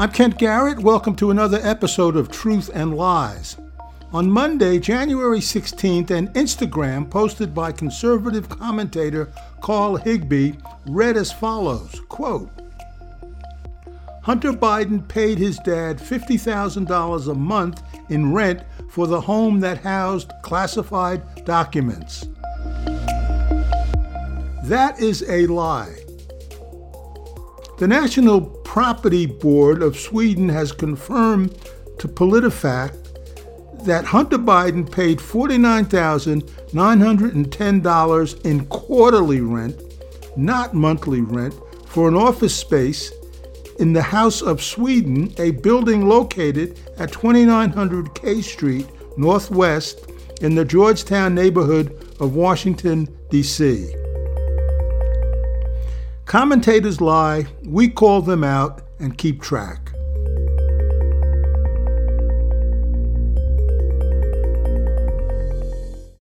I'm Kent Garrett. Welcome to another episode of Truth and Lies. On Monday, January 16th, an Instagram posted by conservative commentator Carl Higbie read as follows quote, Hunter Biden paid his dad $50,000 a month in rent for the home that housed classified documents. That is a lie. The National Property Board of Sweden has confirmed to PolitiFact that Hunter Biden paid $49,910 in quarterly rent, not monthly rent, for an office space in the House of Sweden, a building located at 2900 K Street, Northwest, in the Georgetown neighborhood of Washington, D.C. Commentators lie, we call them out and keep track.